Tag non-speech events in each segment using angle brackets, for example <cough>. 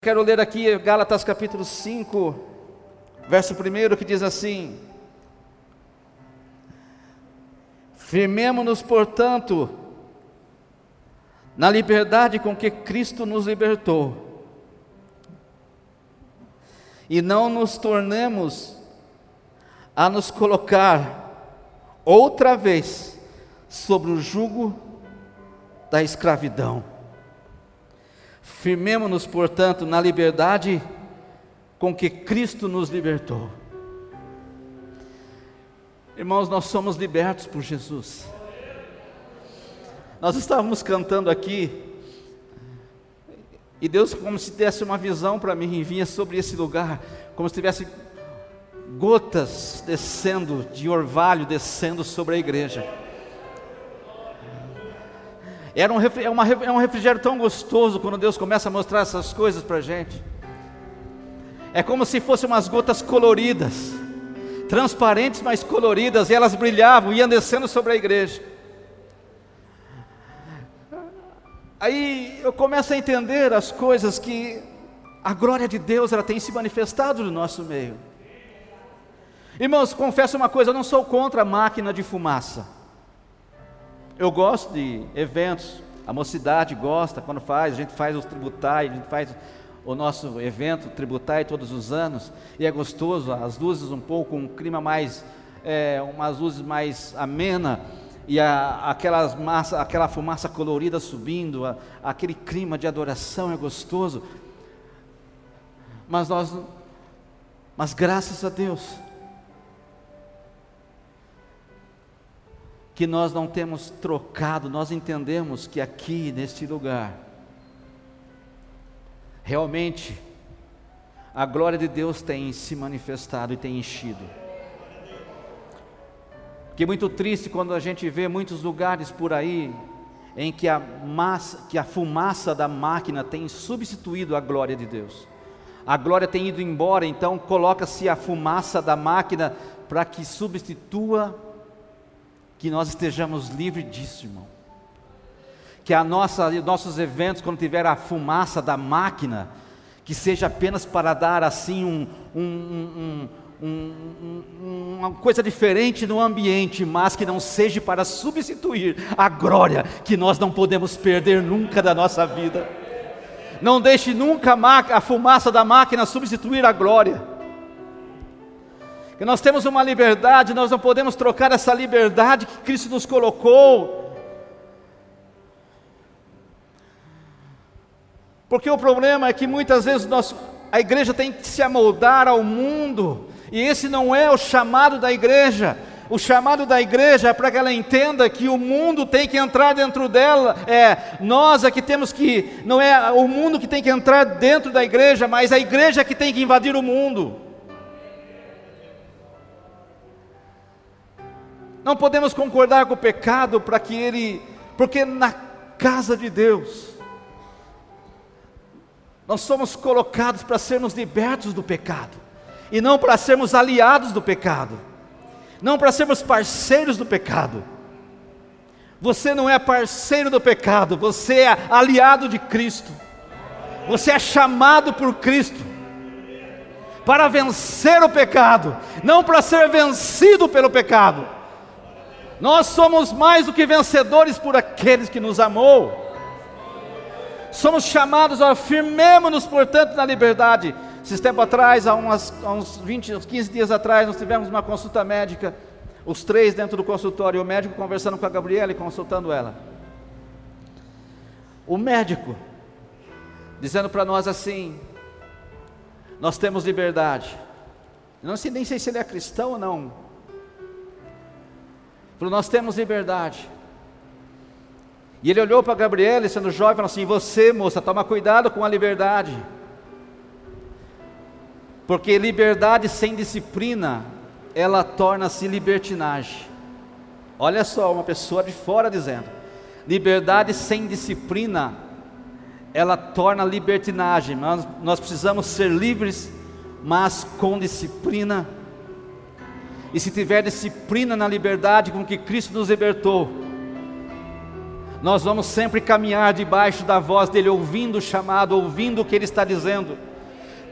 Quero ler aqui Gálatas capítulo 5, verso 1 que diz assim: Firmemo-nos, portanto, na liberdade com que Cristo nos libertou, e não nos tornemos a nos colocar outra vez sobre o jugo da escravidão. Firmemo-nos, portanto, na liberdade com que Cristo nos libertou. Irmãos, nós somos libertos por Jesus. Nós estávamos cantando aqui, e Deus, como se desse uma visão para mim, vinha sobre esse lugar, como se tivesse gotas descendo de orvalho, descendo sobre a igreja. Era um, é, uma, é um refrigério tão gostoso quando Deus começa a mostrar essas coisas para a gente. É como se fossem umas gotas coloridas, transparentes, mas coloridas, e elas brilhavam, iam descendo sobre a igreja. Aí eu começo a entender as coisas que a glória de Deus ela tem se manifestado no nosso meio. Irmãos, confesso uma coisa, eu não sou contra a máquina de fumaça. Eu gosto de eventos, a mocidade gosta quando faz, a gente faz os tributários, a gente faz o nosso evento tributário todos os anos, e é gostoso, as luzes um pouco, um clima mais, é, umas luzes mais amena, e a, aquelas massa, aquela fumaça colorida subindo, a, aquele clima de adoração é gostoso. Mas nós, mas graças a Deus, que nós não temos trocado, nós entendemos que aqui, neste lugar, realmente, a glória de Deus tem se manifestado e tem enchido. Que é muito triste quando a gente vê muitos lugares por aí em que a, massa, que a fumaça da máquina tem substituído a glória de Deus. A glória tem ido embora, então coloca-se a fumaça da máquina para que substitua que nós estejamos livres disso, irmão. Que a nossa, nossos eventos, quando tiver a fumaça da máquina, que seja apenas para dar assim um, um, um, uma coisa diferente no ambiente, mas que não seja para substituir a glória que nós não podemos perder nunca da nossa vida. Não deixe nunca a fumaça da máquina substituir a glória que nós temos uma liberdade, nós não podemos trocar essa liberdade que Cristo nos colocou. Porque o problema é que muitas vezes nós, a igreja tem que se amoldar ao mundo, e esse não é o chamado da igreja. O chamado da igreja é para que ela entenda que o mundo tem que entrar dentro dela. É nós é que temos que, não é o mundo que tem que entrar dentro da igreja, mas a igreja que tem que invadir o mundo. Não podemos concordar com o pecado para que ele, porque na casa de Deus, nós somos colocados para sermos libertos do pecado, e não para sermos aliados do pecado, não para sermos parceiros do pecado. Você não é parceiro do pecado, você é aliado de Cristo, você é chamado por Cristo para vencer o pecado, não para ser vencido pelo pecado. Nós somos mais do que vencedores por aqueles que nos amou. Somos chamados a firmemos-nos, portanto, na liberdade. Esses tempo atrás, há, umas, há uns 20, uns 15 dias atrás, nós tivemos uma consulta médica, os três dentro do consultório, o médico conversando com a Gabriela e consultando ela. O médico dizendo para nós assim: nós temos liberdade. não sei nem sei se ele é cristão ou não, Falou: Nós temos liberdade. E ele olhou para Gabriela, sendo jovem, falou assim: Você, moça, toma cuidado com a liberdade. Porque liberdade sem disciplina, ela torna-se libertinagem. Olha só, uma pessoa de fora dizendo: liberdade sem disciplina, ela torna libertinagem. Nós, nós precisamos ser livres, mas com disciplina e se tiver disciplina na liberdade com que Cristo nos libertou, nós vamos sempre caminhar debaixo da voz dele, ouvindo o chamado, ouvindo o que ele está dizendo.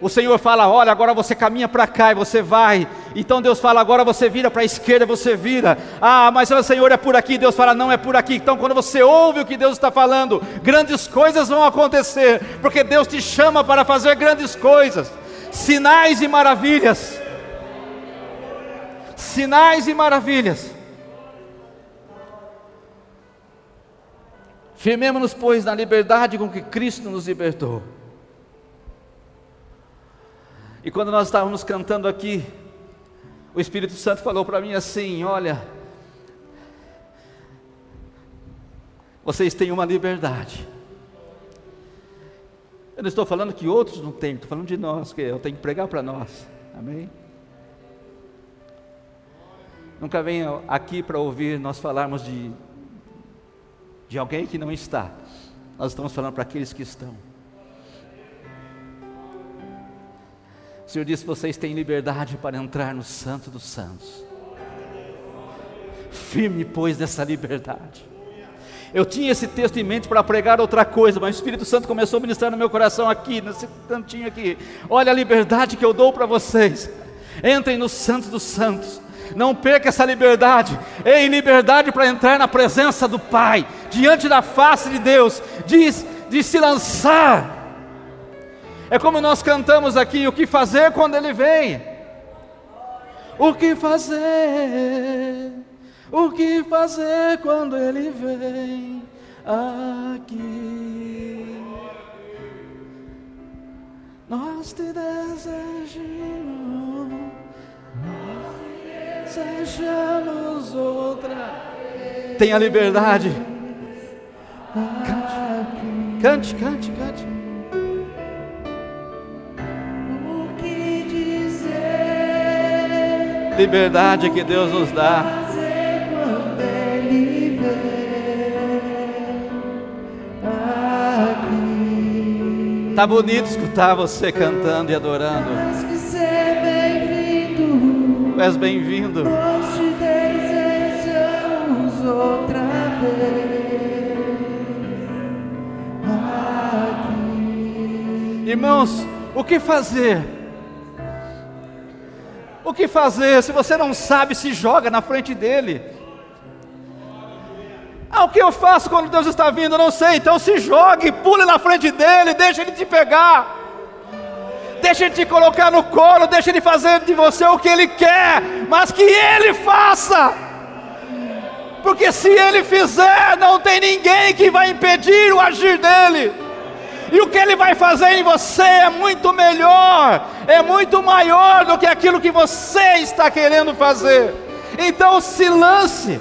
O Senhor fala: Olha, agora você caminha para cá e você vai. Então Deus fala: Agora você vira para a esquerda, você vira. Ah, mas o Senhor é por aqui. Deus fala: Não é por aqui. Então, quando você ouve o que Deus está falando, grandes coisas vão acontecer, porque Deus te chama para fazer grandes coisas, sinais e maravilhas. Sinais e maravilhas. Firmemos-nos, pois, na liberdade com que Cristo nos libertou. E quando nós estávamos cantando aqui, o Espírito Santo falou para mim assim: Olha, vocês têm uma liberdade. Eu não estou falando que outros não têm, estou falando de nós, que eu tenho que pregar para nós. Amém? Nunca venha aqui para ouvir nós falarmos de de alguém que não está. Nós estamos falando para aqueles que estão. O Senhor disse: vocês têm liberdade para entrar no Santo dos Santos. Firme, pois, dessa liberdade. Eu tinha esse texto em mente para pregar outra coisa, mas o Espírito Santo começou a ministrar no meu coração aqui, nesse cantinho aqui. Olha a liberdade que eu dou para vocês. Entrem no Santo dos Santos. Não perca essa liberdade. Ei, liberdade para entrar na presença do Pai, diante da face de Deus, de, de se lançar. É como nós cantamos aqui: o que fazer quando Ele vem? O que fazer? O que fazer quando Ele vem aqui? Nós te desejamos sejamos outra. Tenha liberdade. Cante, cante, cante, cante. O que dizer? Liberdade que Deus nos dá. Tá bonito escutar você cantando e adorando. Tu és bem-vindo. Nós te desejamos outra vez aqui. Irmãos, o que fazer? O que fazer? Se você não sabe, se joga na frente dele. Ah, o que eu faço quando Deus está vindo? Eu não sei. Então se jogue, pule na frente dele, deixa ele te pegar. Deixa ele te colocar no colo, deixa ele fazer de você o que ele quer, mas que ele faça. Porque se ele fizer, não tem ninguém que vai impedir o agir dele. E o que ele vai fazer em você é muito melhor, é muito maior do que aquilo que você está querendo fazer. Então se lance.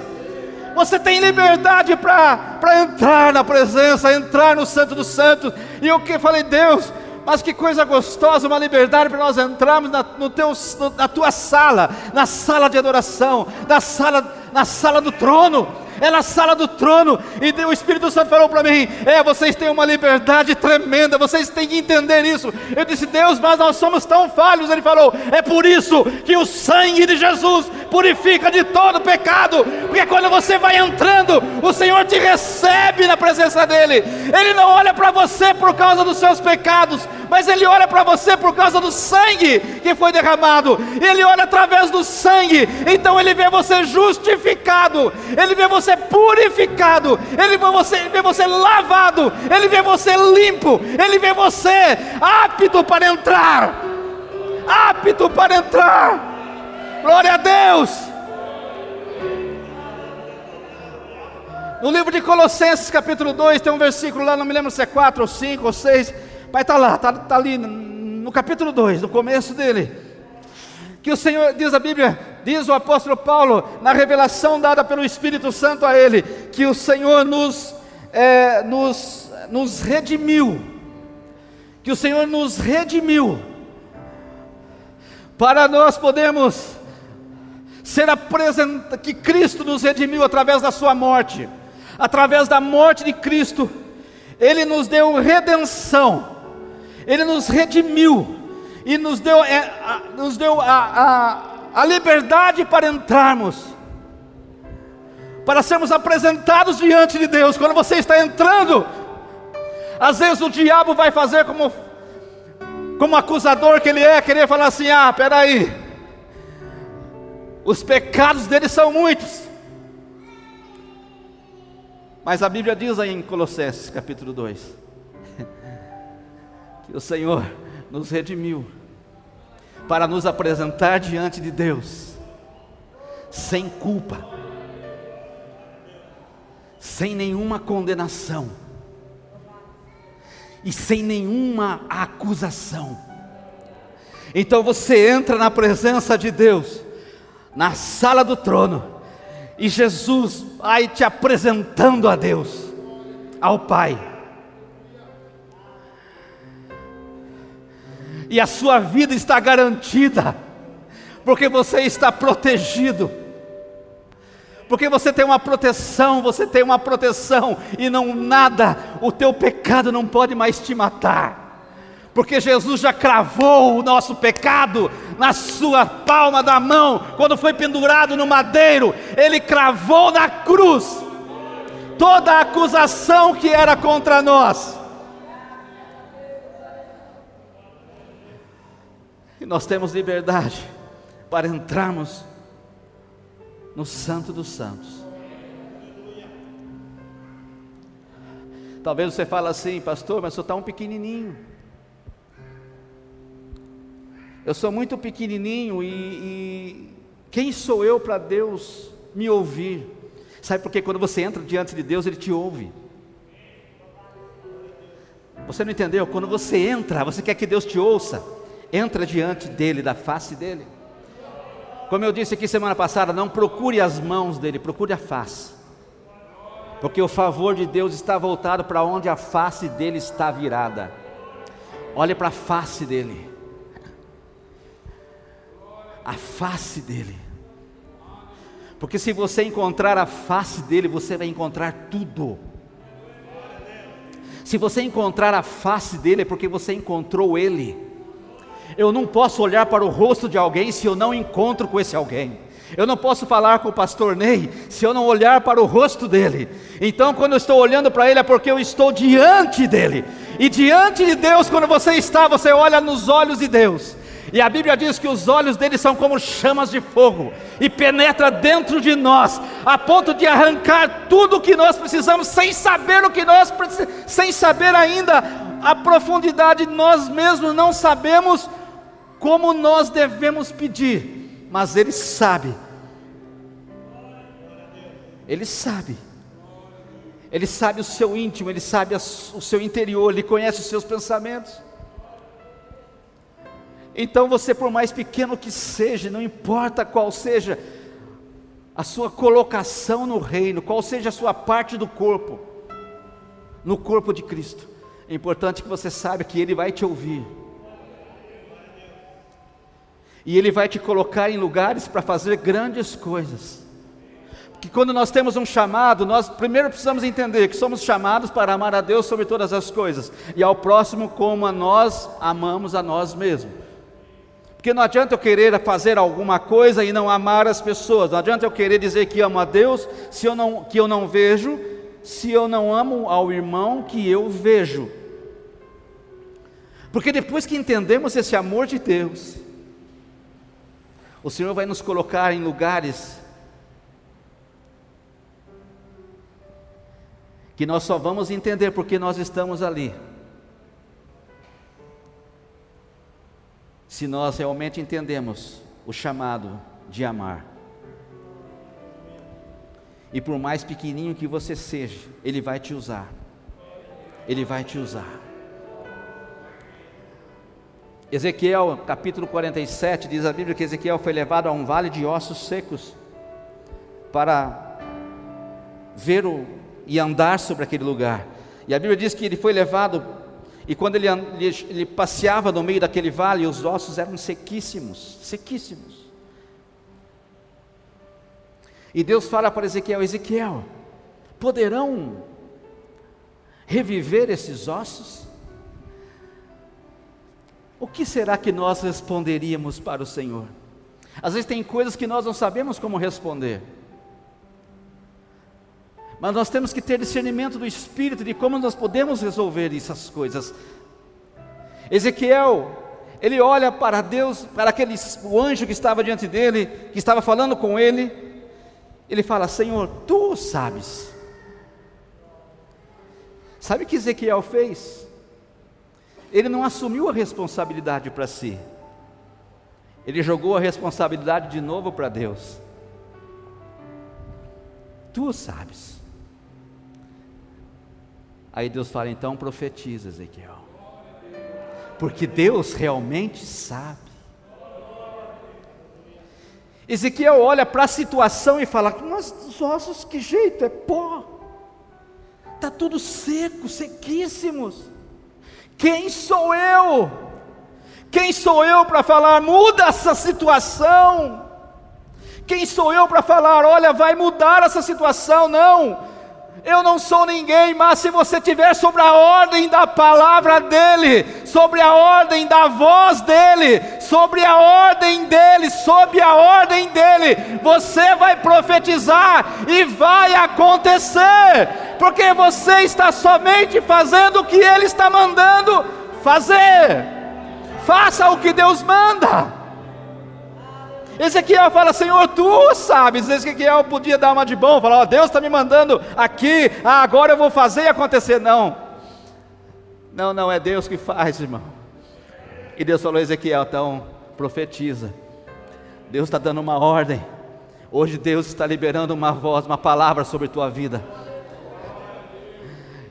Você tem liberdade para entrar na presença, entrar no Santo dos Santos. E eu que falei, Deus, mas que coisa gostosa, uma liberdade para nós entrarmos na, no teu, na tua sala, na sala de adoração, na sala, na sala do trono é na sala do trono, e o Espírito Santo falou para mim: É, vocês têm uma liberdade tremenda, vocês têm que entender isso. Eu disse: Deus, mas nós somos tão falhos. Ele falou: É por isso que o sangue de Jesus purifica de todo pecado, porque quando você vai entrando, o Senhor te recebe na presença dEle. Ele não olha para você por causa dos seus pecados, mas Ele olha para você por causa do sangue que foi derramado. Ele olha através do sangue, então Ele vê você justificado, Ele vê você purificado, Ele vê você, vê você lavado, Ele vê você limpo, Ele vê você apto para entrar. Apto para entrar. Glória a Deus. No livro de Colossenses, capítulo 2, tem um versículo lá, não me lembro se é 4 ou 5 ou 6, mas está lá, está tá ali no capítulo 2, no começo dele. Que o Senhor, diz a Bíblia, diz o apóstolo Paulo, na revelação dada pelo Espírito Santo a ele, que o Senhor nos, é, nos, nos redimiu, que o Senhor nos redimiu, para nós podermos ser apresentado, que Cristo nos redimiu através da sua morte, através da morte de Cristo, Ele nos deu redenção, Ele nos redimiu. E nos deu, é, a, nos deu a, a, a liberdade para entrarmos. para sermos apresentados diante de Deus. Quando você está entrando, às vezes o diabo vai fazer como, como acusador que ele é, querer falar assim: ah, peraí, os pecados dele são muitos. Mas a Bíblia diz aí em Colossenses capítulo 2 <laughs> que o Senhor nos redimiu para nos apresentar diante de Deus sem culpa, sem nenhuma condenação e sem nenhuma acusação. Então você entra na presença de Deus, na sala do trono, e Jesus vai te apresentando a Deus, ao Pai. E a sua vida está garantida, porque você está protegido porque você tem uma proteção, você tem uma proteção, e não nada, o teu pecado não pode mais te matar, porque Jesus já cravou o nosso pecado na sua palma da mão, quando foi pendurado no madeiro, ele cravou na cruz toda a acusação que era contra nós. E nós temos liberdade para entrarmos no Santo dos Santos. Talvez você fale assim, pastor, mas eu está um pequenininho. Eu sou muito pequenininho e, e quem sou eu para Deus me ouvir? Sabe por quê? Quando você entra diante de Deus, Ele te ouve. Você não entendeu? Quando você entra, você quer que Deus te ouça, entra diante dEle, da face dEle. Como eu disse aqui semana passada, não procure as mãos dele, procure a face. Porque o favor de Deus está voltado para onde a face dele está virada. Olhe para a face dele. A face dele. Porque se você encontrar a face dele, você vai encontrar tudo. Se você encontrar a face dele, é porque você encontrou ele. Eu não posso olhar para o rosto de alguém se eu não encontro com esse alguém. Eu não posso falar com o pastor Ney se eu não olhar para o rosto dele. Então, quando eu estou olhando para ele, é porque eu estou diante dele. E diante de Deus, quando você está, você olha nos olhos de Deus. E a Bíblia diz que os olhos dele são como chamas de fogo e penetra dentro de nós, a ponto de arrancar tudo o que nós precisamos, sem saber o que nós sem saber ainda a profundidade, nós mesmos não sabemos como nós devemos pedir, mas Ele sabe. Ele sabe. Ele sabe o seu íntimo, Ele sabe o seu interior, Ele conhece os seus pensamentos. Então você, por mais pequeno que seja, não importa qual seja a sua colocação no reino, qual seja a sua parte do corpo, no corpo de Cristo, é importante que você saiba que Ele vai te ouvir e Ele vai te colocar em lugares para fazer grandes coisas. Que quando nós temos um chamado, nós primeiro precisamos entender que somos chamados para amar a Deus sobre todas as coisas e ao próximo como a nós amamos a nós mesmos. Porque não adianta eu querer fazer alguma coisa e não amar as pessoas. Não adianta eu querer dizer que amo a Deus se eu não, que eu não vejo, se eu não amo ao irmão que eu vejo. Porque depois que entendemos esse amor de Deus, o Senhor vai nos colocar em lugares que nós só vamos entender porque nós estamos ali. Se nós realmente entendemos o chamado de amar. E por mais pequenininho que você seja, Ele vai te usar. Ele vai te usar. Ezequiel capítulo 47 diz a Bíblia que Ezequiel foi levado a um vale de ossos secos para ver o, e andar sobre aquele lugar. E a Bíblia diz que ele foi levado e quando ele, ele, ele passeava no meio daquele vale, os ossos eram sequíssimos, sequíssimos. E Deus fala para Ezequiel: Ezequiel, poderão reviver esses ossos? o que será que nós responderíamos para o Senhor? Às vezes tem coisas que nós não sabemos como responder. Mas nós temos que ter discernimento do Espírito de como nós podemos resolver essas coisas. Ezequiel, ele olha para Deus, para aquele o anjo que estava diante dele, que estava falando com ele, ele fala: Senhor, tu sabes. Sabe o que Ezequiel fez? Ele não assumiu a responsabilidade para si, ele jogou a responsabilidade de novo para Deus. Tu sabes. Aí Deus fala: então profetiza, Ezequiel, porque Deus realmente sabe. Ezequiel olha para a situação e fala: Mas os ossos, que jeito? É pó, está tudo seco, sequíssimos. Quem sou eu? Quem sou eu para falar, muda essa situação? Quem sou eu para falar, olha, vai mudar essa situação? Não, eu não sou ninguém, mas se você tiver sobre a ordem da palavra dele, sobre a ordem da voz dele, sobre a ordem dele, sob a ordem dele, você vai profetizar e vai acontecer, porque você está somente fazendo o que ele está mandando fazer. Faça o que Deus manda. Ezequiel fala, Senhor, tu sabes. Ezequiel podia dar uma de bom, falar, oh, Deus está me mandando aqui, ah, agora eu vou fazer e acontecer. Não, não, não, é Deus que faz, irmão. E Deus falou, Ezequiel, então profetiza. Deus está dando uma ordem. Hoje Deus está liberando uma voz, uma palavra sobre a tua vida.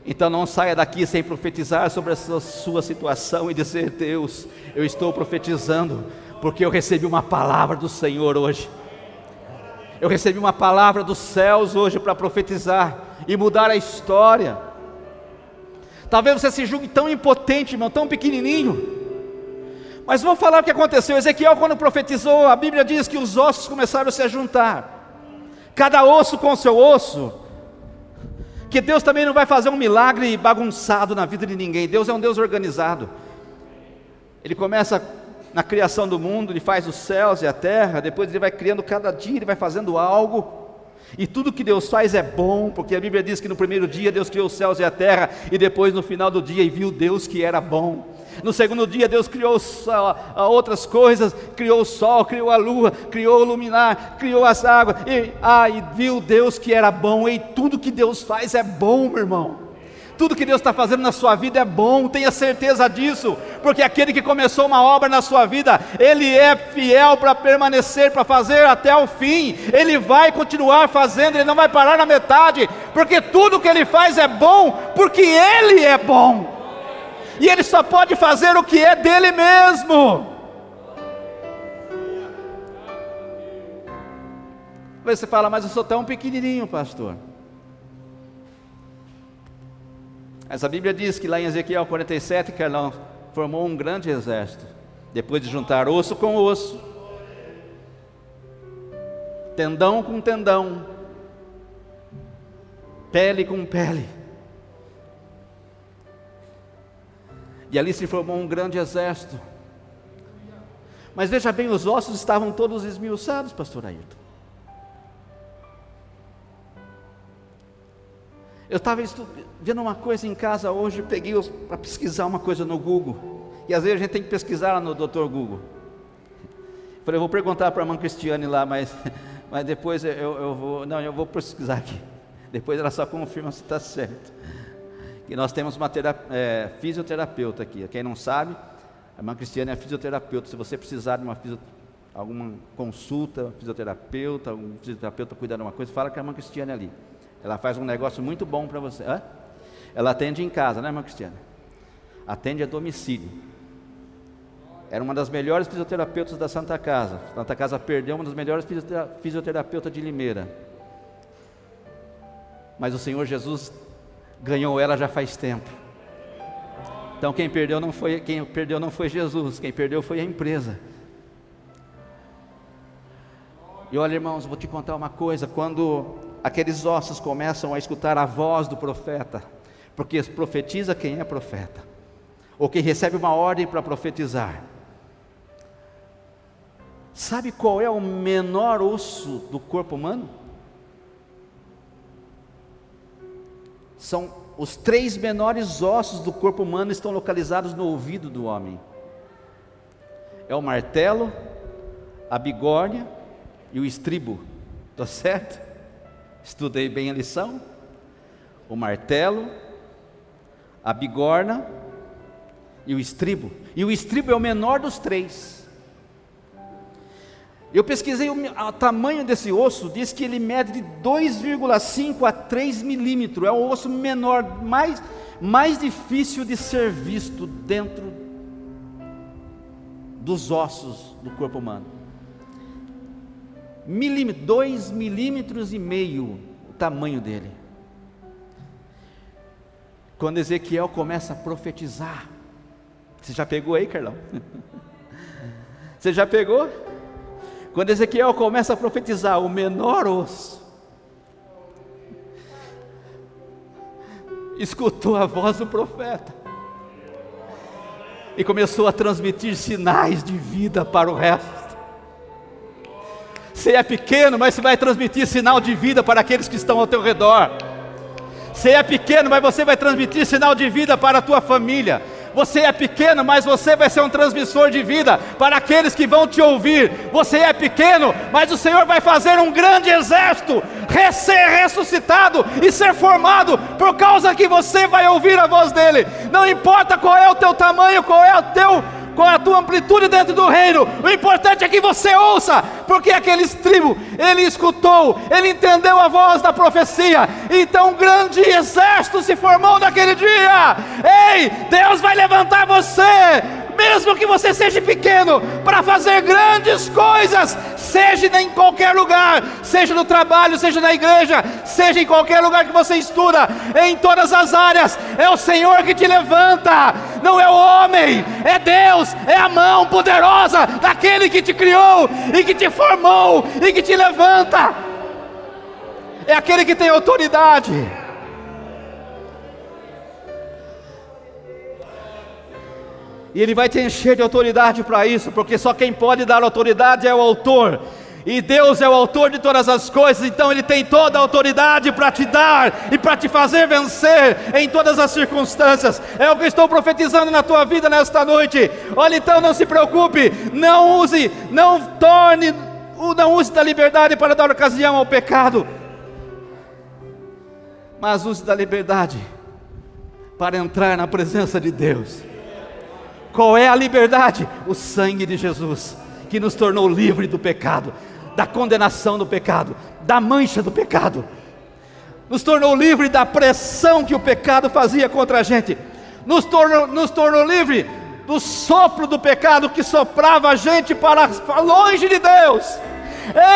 Então não saia daqui sem profetizar sobre essa sua situação e dizer: Deus, eu estou profetizando porque eu recebi uma palavra do Senhor hoje. Eu recebi uma palavra dos céus hoje para profetizar e mudar a história. Talvez você se julgue tão impotente, irmão, tão pequenininho. Mas vou falar o que aconteceu. Ezequiel, quando profetizou, a Bíblia diz que os ossos começaram a se juntar, cada osso com o seu osso. Que Deus também não vai fazer um milagre bagunçado na vida de ninguém. Deus é um Deus organizado. Ele começa na criação do mundo, Ele faz os céus e a terra, depois Ele vai criando cada dia, Ele vai fazendo algo. E tudo que Deus faz é bom, porque a Bíblia diz que no primeiro dia Deus criou os céus e a terra, e depois no final do dia e viu Deus que era bom. No segundo dia Deus criou outras coisas, criou o sol, criou a lua, criou o luminar, criou as águas, e, ah, viu Deus que era bom, e tudo que Deus faz é bom, meu irmão. Tudo que Deus está fazendo na sua vida é bom, tenha certeza disso, porque aquele que começou uma obra na sua vida, ele é fiel para permanecer, para fazer até o fim, ele vai continuar fazendo, ele não vai parar na metade, porque tudo que ele faz é bom, porque ele é bom, e ele só pode fazer o que é dele mesmo. Você fala, mas eu sou tão pequenininho, pastor. Mas a Bíblia diz que lá em Ezequiel 47 que ela formou um grande exército, depois de juntar osso com osso, tendão com tendão, pele com pele. E ali se formou um grande exército. Mas veja bem, os ossos estavam todos esmiuçados, pastor Ayrton. Eu estava vendo uma coisa em casa hoje, peguei para pesquisar uma coisa no Google. E às vezes a gente tem que pesquisar no Dr. Google. Falei, eu vou perguntar para a irmã Cristiane lá, mas, <laughs> mas depois eu, eu, vou. Não, eu vou pesquisar aqui. Depois ela só confirma se está certo. E nós temos uma é, fisioterapeuta aqui. Quem não sabe, a irmã Cristiane é fisioterapeuta. Se você precisar de uma alguma consulta, fisioterapeuta, algum fisioterapeuta cuidar de uma coisa, fala com a irmã Cristiane ali. Ela faz um negócio muito bom para você. Hã? Ela atende em casa, né, irmã Cristiana? Atende a domicílio. Era uma das melhores fisioterapeutas da Santa Casa. Santa Casa perdeu uma das melhores fisioterapeutas de Limeira. Mas o Senhor Jesus ganhou ela já faz tempo. Então quem perdeu não foi quem perdeu não foi Jesus, quem perdeu foi a empresa. E olha, irmãos, vou te contar uma coisa, quando aqueles ossos começam a escutar a voz do profeta, porque profetiza quem é profeta, ou quem recebe uma ordem para profetizar. Sabe qual é o menor osso do corpo humano? São os três menores ossos do corpo humano estão localizados no ouvido do homem. É o martelo, a bigorna e o estribo. Tá certo? Estudei bem a lição. O martelo, a bigorna e o estribo. E o estribo é o menor dos três. Eu pesquisei o, o tamanho desse osso, diz que ele mede de 2,5 a 3 milímetros. É o osso menor, mais, mais difícil de ser visto dentro dos ossos do corpo humano. Milímetro, 2 milímetros e meio o tamanho dele. Quando Ezequiel começa a profetizar, você já pegou aí, Carlão? <laughs> Você já pegou? Quando Ezequiel começa a profetizar, o menor osso escutou a voz do profeta e começou a transmitir sinais de vida para o resto. Você é pequeno, mas você vai transmitir sinal de vida para aqueles que estão ao teu redor. Você é pequeno, mas você vai transmitir sinal de vida para a tua família. Você é pequeno, mas você vai ser um transmissor de vida para aqueles que vão te ouvir. Você é pequeno, mas o Senhor vai fazer um grande exército ser ressuscitado e ser formado por causa que você vai ouvir a voz dele. Não importa qual é o teu tamanho, qual é o teu qual a tua amplitude dentro do reino. O importante é que você ouça, porque aquele tribo, ele escutou, ele entendeu a voz da profecia. Então um grande exército se formou naquele dia. Ei, Deus vai levantar você mesmo que você seja pequeno, para fazer grandes coisas, seja em qualquer lugar, seja no trabalho, seja na igreja, seja em qualquer lugar que você estuda, em todas as áreas, é o Senhor que te levanta, não é o homem, é Deus, é a mão poderosa daquele que te criou e que te formou e que te levanta, é aquele que tem autoridade. E Ele vai te encher de autoridade para isso, porque só quem pode dar autoridade é o Autor. E Deus é o autor de todas as coisas, então Ele tem toda a autoridade para te dar e para te fazer vencer em todas as circunstâncias. É o que estou profetizando na tua vida nesta noite. Olha, então não se preocupe, não use, não torne, não use da liberdade para dar ocasião ao pecado, mas use da liberdade para entrar na presença de Deus. Qual é a liberdade? O sangue de Jesus, que nos tornou livre do pecado, da condenação do pecado, da mancha do pecado, nos tornou livre da pressão que o pecado fazia contra a gente, nos tornou, nos tornou livre do sopro do pecado que soprava a gente para longe de Deus.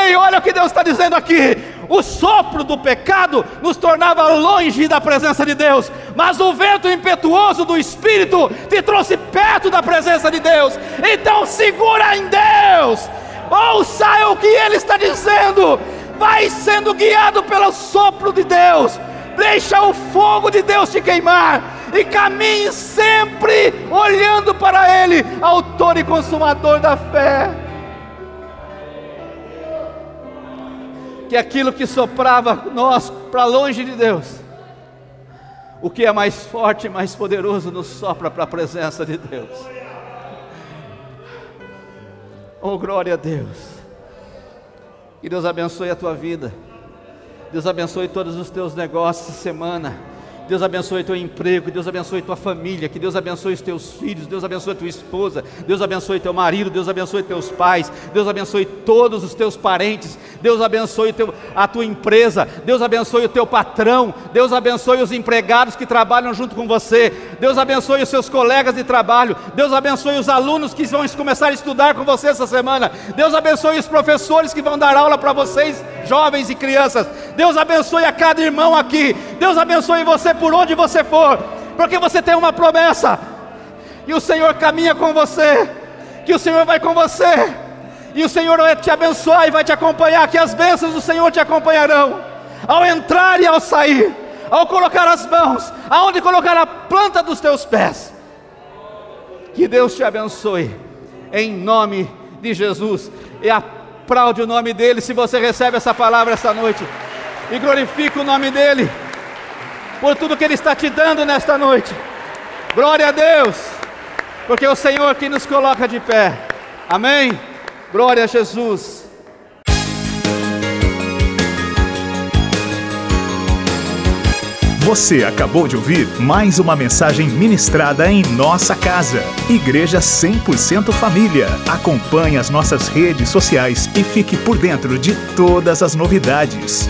Ei, olha o que Deus está dizendo aqui. O sopro do pecado nos tornava longe da presença de Deus, mas o vento impetuoso do Espírito te trouxe perto da presença de Deus. Então segura em Deus, ouça o que Ele está dizendo, vai sendo guiado pelo sopro de Deus, deixa o fogo de Deus te queimar e caminhe sempre olhando para Ele, Autor e Consumador da fé. Que aquilo que soprava nós para longe de Deus, o que é mais forte e mais poderoso nos sopra para a presença de Deus. Oh, glória a Deus. Que Deus abençoe a tua vida. Deus abençoe todos os teus negócios essa semana. Deus abençoe teu emprego, Deus abençoe tua família, que Deus abençoe os teus filhos, Deus abençoe tua esposa, Deus abençoe teu marido, Deus abençoe teus pais, Deus abençoe todos os teus parentes, Deus abençoe teu, a tua empresa, Deus abençoe o teu patrão, Deus abençoe os empregados que trabalham junto com você, Deus abençoe os seus colegas de trabalho, Deus abençoe os alunos que vão começar a estudar com você essa semana, Deus abençoe os professores que vão dar aula para vocês, jovens e crianças, Deus abençoe a cada irmão aqui, Deus abençoe você por onde você for, porque você tem uma promessa, e o Senhor caminha com você, que o Senhor vai com você, e o Senhor vai te abençoar e vai te acompanhar, que as bênçãos do Senhor te acompanharão, ao entrar e ao sair, ao colocar as mãos, aonde colocar a planta dos teus pés. Que Deus te abençoe, em nome de Jesus, e aplaude o nome dEle se você recebe essa palavra esta noite, e glorifica o nome dEle. por tudo que Ele está te dando nesta noite. Glória a Deus, porque é o Senhor que nos coloca de pé. Amém? Glória a Jesus. Você acabou de ouvir mais uma mensagem ministrada em nossa casa. Igreja 100% Família. Acompanhe as nossas redes sociais e fique por dentro de todas as novidades.